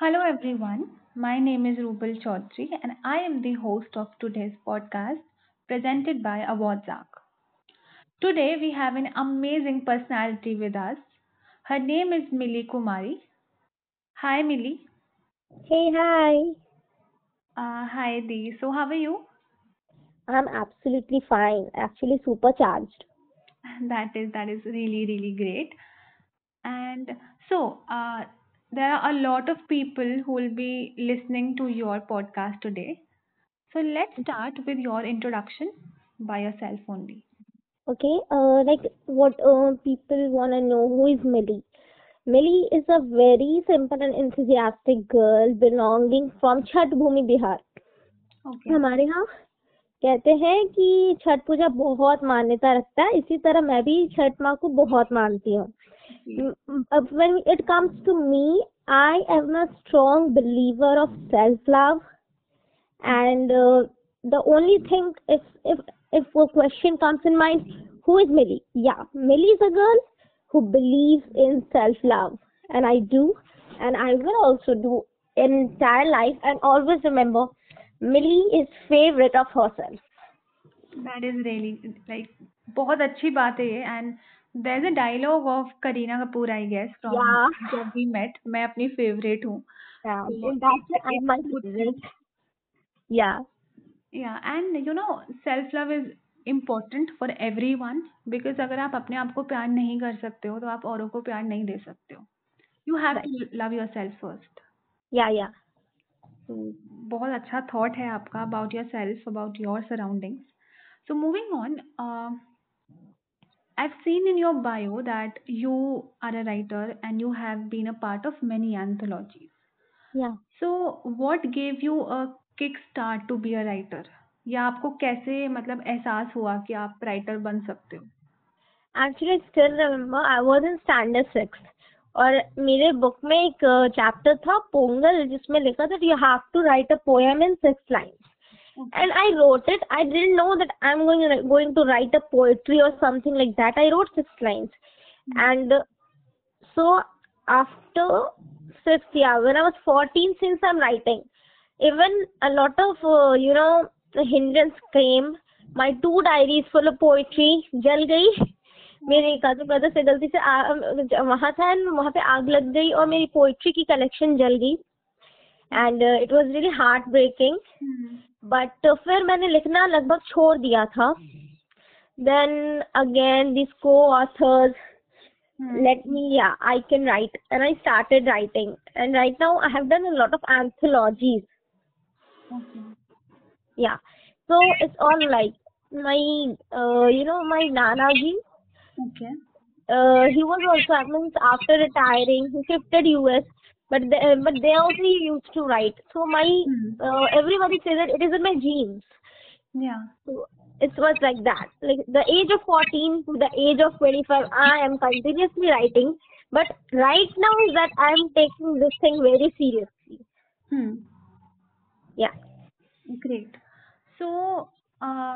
Hello everyone, my name is Rubal Chaudhary and I am the host of today's podcast presented by Awadzak. Today we have an amazing personality with us. Her name is Millie Kumari. Hi Millie. Hey, hi. Uh, hi Dee. So how are you? I'm absolutely fine. Actually, supercharged. That is that is really really great. And so uh, there are a lot of people who will be listening to your podcast today. So let's start with your introduction by yourself only. Okay, uh, like what uh, people want to know who is Millie? Millie is a very simple and enthusiastic girl belonging from Chhat Bhumi, Bihar. Okay. हमारे यहाँ कहते हैं कि छठ पूजा बहुत मान्यता रखता है इसी तरह मैं भी छठ माँ को बहुत मानती हूँ when it comes to me I am a strong believer of self love and uh, the only thing if if if a question comes in mind who is millie yeah millie is a girl who believes in self love and i do and i will also do in entire life and always remember millie is favorite of herself That is really like बहुत अच्छी बात है ये and there's a dialogue of Kareena Kapoor I guess from Yeah. जब we met मैं अपनी favorite हूँ yeah So, that's it- my favorite yeah Yeah, and you know self love is important for everyone because अगर आप अपने आप को प्यार नहीं कर सकते हो तो आप औरों को प्यार नहीं दे सकते हो You have to love yourself first. yeah yeah तो बहुत अच्छा थॉट है आपका about yourself about your surroundings so moving on I've seen in your bio that you are a writer and you have been a part of many anthologies. yeah So, what gave you a kickstart to be a writer? या आपको कैसे मतलब एहसास हुआ कि आप writer बन सकते हो actually still remember I was in standard six और मेरे बुक में एक चैप्टर था पोंगल जिसमें लिखा था you have to write a poem in six lines and I wrote it. I didn't know that I'm going to, going to write a poetry or something like that. I wrote six lines, and uh, so after sixth year, when I was 14, since I'm writing, even a lot of uh, you know the hindrance came. My two diaries full of poetry जल गई मेरे cousin brother से गलती से आ- वहां था and वहां पे आग लग गई और मेरी पोइट्री की कलेक्शन जल गई and it was really heart breaking but फिर मैंने लिखना लगभग छोड़ दिया था देन अगेन दिस को authors let me yeah i can write and i started writing and right now i have done a lot of anthologies yeah so it's all like my uh, you know my nana ji okay uh, he was also I mean, after retiring he shifted us but they, but they also used to write so my uh, everybody says that it is in my genes या So it was like that. Like the age of 14 to the age of 25, I am continuously writing. But right now is that I am taking this thing very seriously. Hmm Yeah. Great so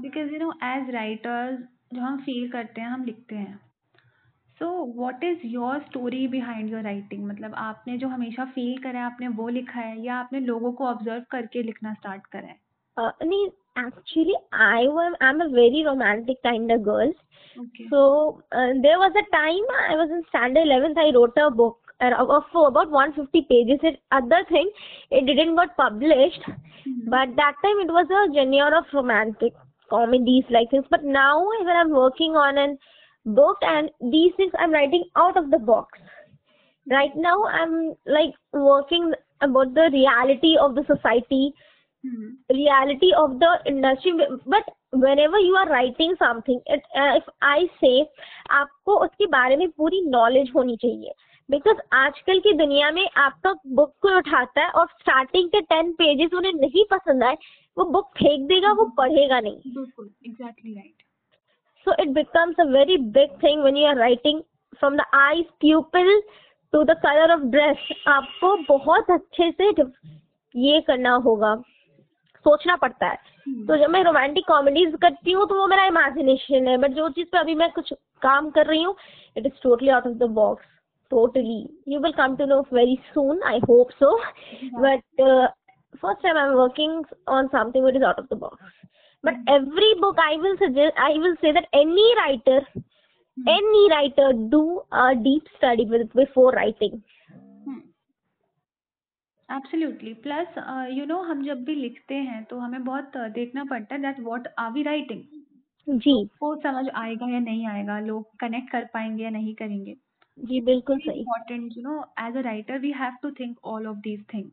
because you know as writers जो हम feel करते हैं हम लिखते हैं so what is your story behind your writing मतलब आपने जो हमेशा फील करा है आपने वो लिखा है या आपने लोगों को ऑब्ज़र्व करके लिखना स्टार्ट करा है? नहीं actually I was I am a very romantic kind of girls so there was a time I was in standard eleventh I wrote a book about one fifty pages it other thing it didn't got published but that time it was a genre of romantic comedies like things but now even I am working on and book and these things I'm writing out of the box. Right now I'm like working about the reality of the society mm-hmm. reality of the industry but whenever you are writing something it, uh, if i say आपको उसके बारे में पूरी knowledge होनी चाहिए because आजकल की दुनिया में आपका बुक कोई उठाता है और स्टार्टिंग के टेन पेजेस उन्हें नहीं पसंद आए वो बुक फेंक देगा वो पढ़ेगा नहीं बिल्कुल exactly right so it becomes a very big thing when you are writing from the eyes pupil to the color of dress आपको बहुत अच्छे से ये करना होगा सोचना पड़ता है तो जब मैं रोमांटिक कॉमेडीज करती हूँ तो वो मेरा इमेजिनेशन है बट जो चीज पे अभी मैं कुछ काम कर रही हूँ it is totally out of the box totally. You will come to know very soon. I hope so. Yeah. But uh, first time I'm working on something which is out of the box. But every book I will suggest, I will say that any writer, Hmm. any writer do a deep study with before writing. Absolutely plus you know हम जब भी लिखते हैं तो हमें बहुत uh, देखना पड़ता है that what are we writing जी को समझ आएगा या नहीं आएगा लोग कनेक्ट कर पाएँगे या नहीं करेंगे जी बिल्कुल सही important you know as a writer we have to think all of these things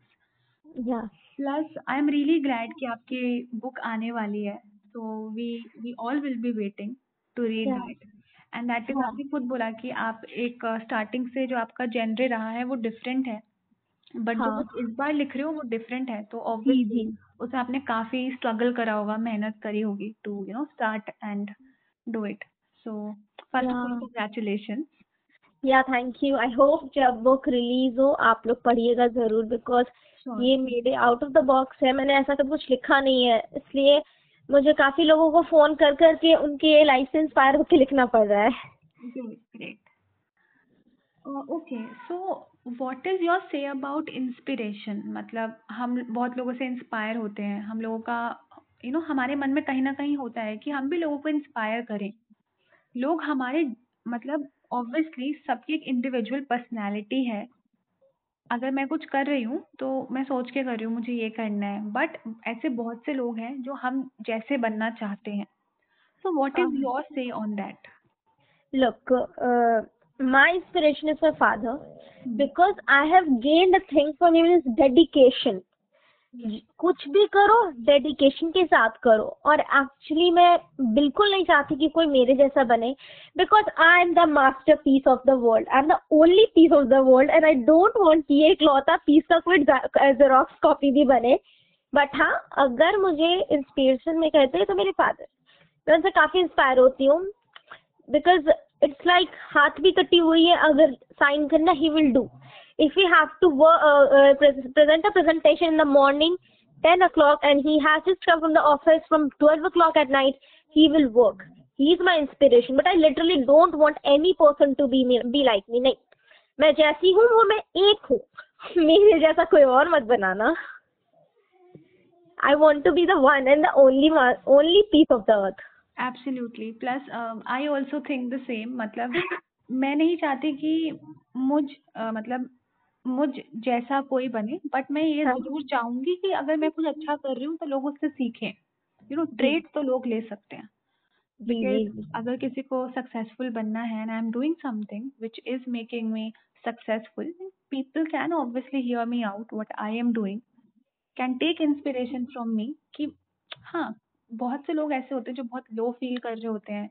या आई एम रियली glad कि आपकी बुक आने वाली है so we we all will be waiting to read and that is हाँ. आपने खुद बोला कि आप एक स्टार्टिंग से जो आपका जेनरे रहा है वो डिफरेंट है. बट हाँ. आप इस बार लिख रहे हो वो डिफरेंट है. तो जी ऑब्वियसली जी. उसमें आपने काफ़ी स्ट्रगल करा होगा मेहनत करी होगी to you know start and do it so first. Congratulation yeah thank you I hope जब बुक रिलीज़ हो आप लोग पढ़िएगा ज़रूर बिकॉज़ ये मेरे आउट ऑफ़ द बॉक्स है मैंने ऐसा कभी कुछ लिखा नहीं है इसलिए मुझे काफ़ी लोगों को फ़ोन कर कर के उनके लाइफ से इंस्पायर होकर लिखना पड़ रहा है। Okay, so what is your say about inspiration? मतलब हम बहुत लोगों से इंस्पायर होते हैं हम लोगों का यू you नो know, हमारे मन में कहीं ना कहीं होता है कि हम भी लोगों को इंस्पायर करें। लोग हमारे मतलब ऑब्वियसली सबकी एक इंडिविजुअल पर्सनैलिटी है अगर मैं कुछ कर रही हूँ तो मैं सोच के कर रही हूँ मुझे ये करना है। बट ऐसे बहुत से लोग हैं जो हम जैसे बनना चाहते हैं। So what is your say on that look my inspiration is my father because I have gained thing for your dedication कुछ भी करो डेडिकेशन के साथ करो। और एक्चुअली मैं बिल्कुल नहीं चाहती कि कोई मेरे जैसा बने because I am the masterpiece of the world I am the only piece of the world and I don't want ये इकलौता पीस का कोई जेरोक्स कॉपी भी बने। बट हाँ अगर मुझे इंस्पिरेशन में कहते हैं तो मेरे फादर मैं उनसे काफ़ी इंस्पायर होती हूँ बिकॉज़ इट्स लाइक हाथ भी कटी हुई है, अगर साइन करना ही will do if we have to wo- uh, uh, pres- present a presentation in the morning 10 o'clock and he has just come from the office from 12 o'clock at night he will work he is my inspiration but i literally don't want any person to be me be like me नहीं मैं जैसी हूँ वो मैं एक हूँ मेरे जैसा कोई और मत बनाना I want to be the one and the only one, only piece of the earth. Absolutely plus I also think the same मतलब मैं नहीं चाहती कि मुझ uh, मतलब मुझ जैसा कोई बने बट मैं ये हाँ. ज़रूर चाहूँगी कि अगर मैं कुछ अच्छा कर रही हूँ तो लोग उससे सीखें। यू नो ट्रेड तो लोग ले सकते हैं। जी जी because अगर किसी को सक्सेसफुल बनना है and I'm doing something which is making me successful people can obviously hear me out what I am doing can take inspiration from me कि हाँ बहुत से लोग ऐसे होते हैं जो बहुत लो फील कर रहे होते हैं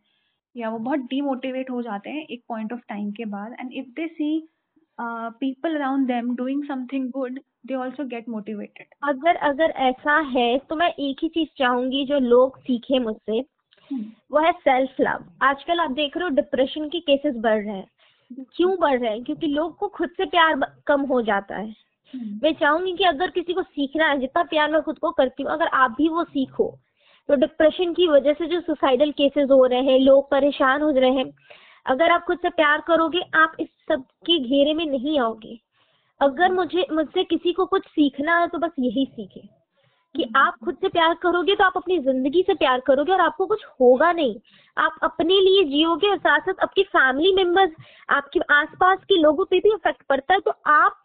या वो बहुत डीमोटिवेट हो जाते हैं एक पॉइंट ऑफ़ टाइम के बाद and if they see people around them doing something good they also get motivated अगर अगर ऐसा है तो मैं एक ही चीज़ चाहूँगी जो लोग सीखे मुझसे वो है सेल्फ लव आजकल आप देख रहे हो डिप्रेशन के केसेस बढ़ रहे हैं। क्यों बढ़ रहे हैं? क्योंकि लोग को खुद से प्यार कम हो जाता है। मैं चाहूँगी कि अगर किसी को सीखना है जितना प्यार मैं खुद को करती हूँ अगर आप भी वो सीखो तो डिप्रेशन की वजह से जो सुसाइडल केसेस हो रहे हैं लोग परेशान हो रहे हैं अगर आप खुद से प्यार करोगे आप इस सब के घेरे में नहीं आओगे। अगर मुझे मुझसे किसी को कुछ सीखना है तो बस यही सीखे। कि आप खुद से प्यार करोगे तो आप अपनी ज़िंदगी से प्यार करोगे और आपको कुछ होगा नहीं। आप अपने लिए जियोगे और साथ साथ आपकी फैमिली मेंबर्स आपके आसपास के लोगों पे भी इफ़ेक्ट पड़ता है तो आप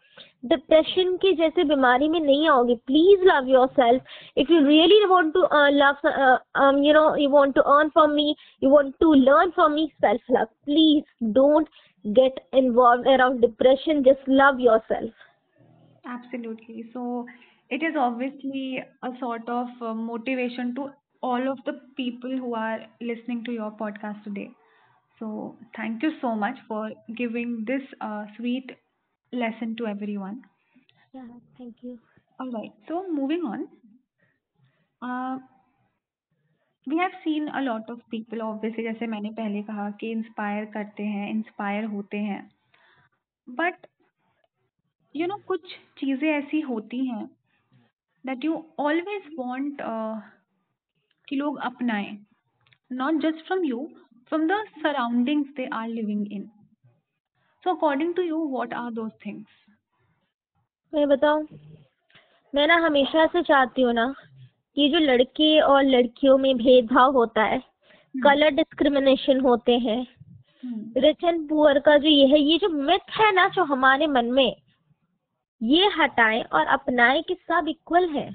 डिप्रेशन की जैसे बीमारी में नहीं आओगे please love your self if you really want to love you know you want to earn from me you want to learn from me self love please don't get involved around depression just love yourself Absolutely. So it is obviously a sort of uh, motivation to all of the people who are listening to your podcast today. So thank you so much for giving this uh, sweet lesson to everyone. yeah thank you All right. So moving on. Uh, we have seen a lot of people obviously जैसे मैंने पहले कहा कि inspire करते हैं inspire होते हैं but you know कुछ चीज़ें ऐसी होती हैं दैट यू ऑलवेज वांट कि लोग अपनाएँ not just from you from the surroundings they are living in so according to you what are those things? मैं बताऊँ? मैं ना हमेशा से चाहती हूँ ना कि जो लड़के और लड़कियों में भेदभाव होता है कलर डिस्क्रिमिनेशन होते हैं रिच एंड पुअर का जो ये है ये जो मिथ है ना जो हमारे मन में ये हटाएँ और अपनाएँ कि सब इक्वल है।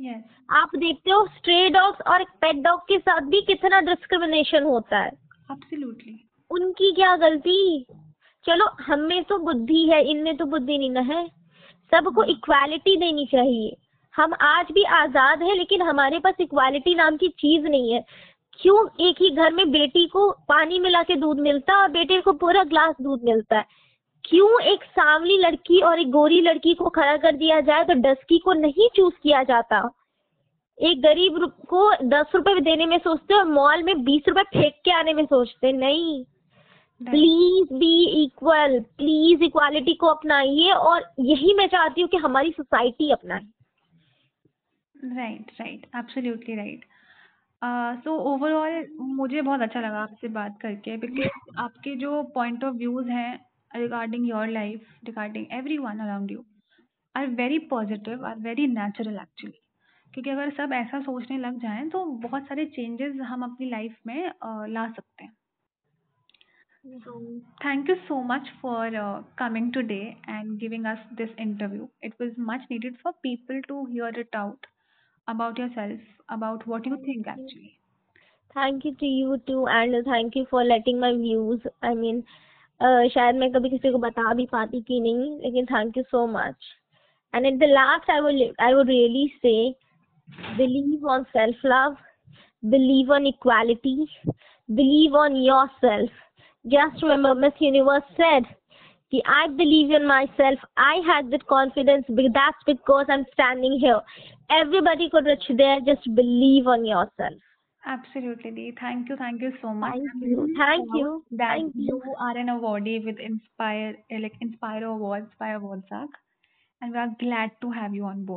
Yes. आप देखते हो स्ट्रे डॉग्स और एक पेट डॉग के साथ भी कितना डिस्क्रिमिनेशन होता है। Absolutely. उनकी क्या गलती? चलो, हमें तो बुद्धि है इनमें तो बुद्धि नहीं ना है। सबको इक्वालिटी देनी चाहिए। हम आज भी आज़ाद हैं, लेकिन हमारे पास इक्वालिटी नाम की चीज़ नहीं है। क्यों एक ही घर में बेटी को पानी मिला के दूध मिलता है और बेटे को पूरा ग्लास दूध मिलता है? क्यों एक सांवली लड़की और एक गोरी लड़की को खड़ा कर दिया जाए तो डस्की को नहीं चूज़ किया जाता? एक गरीब को दस रुपए देने में सोचते और मॉल में बीस रुपए फेंक के आने में सोचते नहीं। Please be equal please equality को अपनाइए और यही मैं चाहती हूँ कि हमारी सोसाइटी अपनाए। Right right absolutely right so overall मुझे बहुत अच्छा लगा आपसे बात करके बिकॉज़ आपके जो पॉइंट ऑफ़ व्यूज़ हैं regarding your life regarding every one around you are very positive are very natural actually क्योंकि अगर सब ऐसा सोचने लग जाएँ तो बहुत सारे चेंजेस हम अपनी लाइफ में uh, ला सकते हैं। So, thank you so much for uh, coming today and giving us this interview. It was much needed for people to hear it out about yourself, about what you think actually. Thank you to you too, and thank you for letting my views. I mean, शायद मैं कभी किसी को बता भी पाती कि नहीं लेकिन thank you so much and at the last I would I would really say believe on self love believe on equality believe on your self just remember miss universe said the I believe in myself. I had that confidence. That's because I'm standing here. Everybody could reach there. Just believe on yourself. Absolutely, Dee. Thank you, thank you so much. Thank you, thank you. That thank you. you are an awardee with Inspire, eh, like Inspire Awards by Awardsark, and we are glad to have you on board.